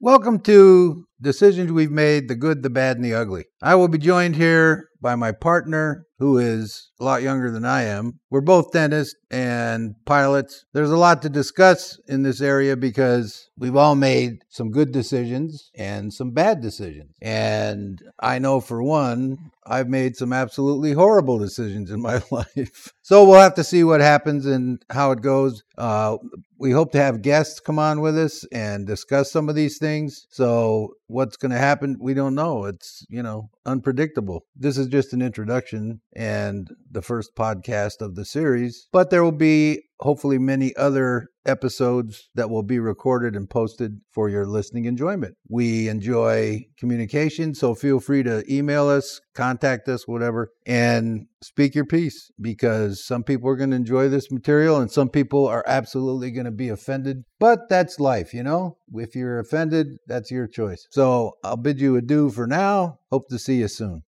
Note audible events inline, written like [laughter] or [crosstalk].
Welcome to Decisions We've Made The Good, the Bad, and the Ugly. I will be joined here by my partner, who is a lot younger than I am. We're both dentists and pilots. There's a lot to discuss in this area because we've all made some good decisions and some bad decisions. And I know for one, I've made some absolutely horrible decisions in my [laughs] life. So we'll have to see what happens and how it goes. Uh, we hope to have guests come on with us and discuss some of these things. So what's going to happen, we don't know. It's, you know, unpredictable. This is just an introduction and the first podcast of the series, but there will be hopefully many other episodes that will be recorded and posted for your listening enjoyment. We enjoy communication, so feel free to email us, contact us, whatever, and speak your piece because some people are going to enjoy this material and some people are absolutely going to be offended. But that's life, you know? If you're offended, that's your choice. So I'll bid you adieu for now. Hope to see you soon.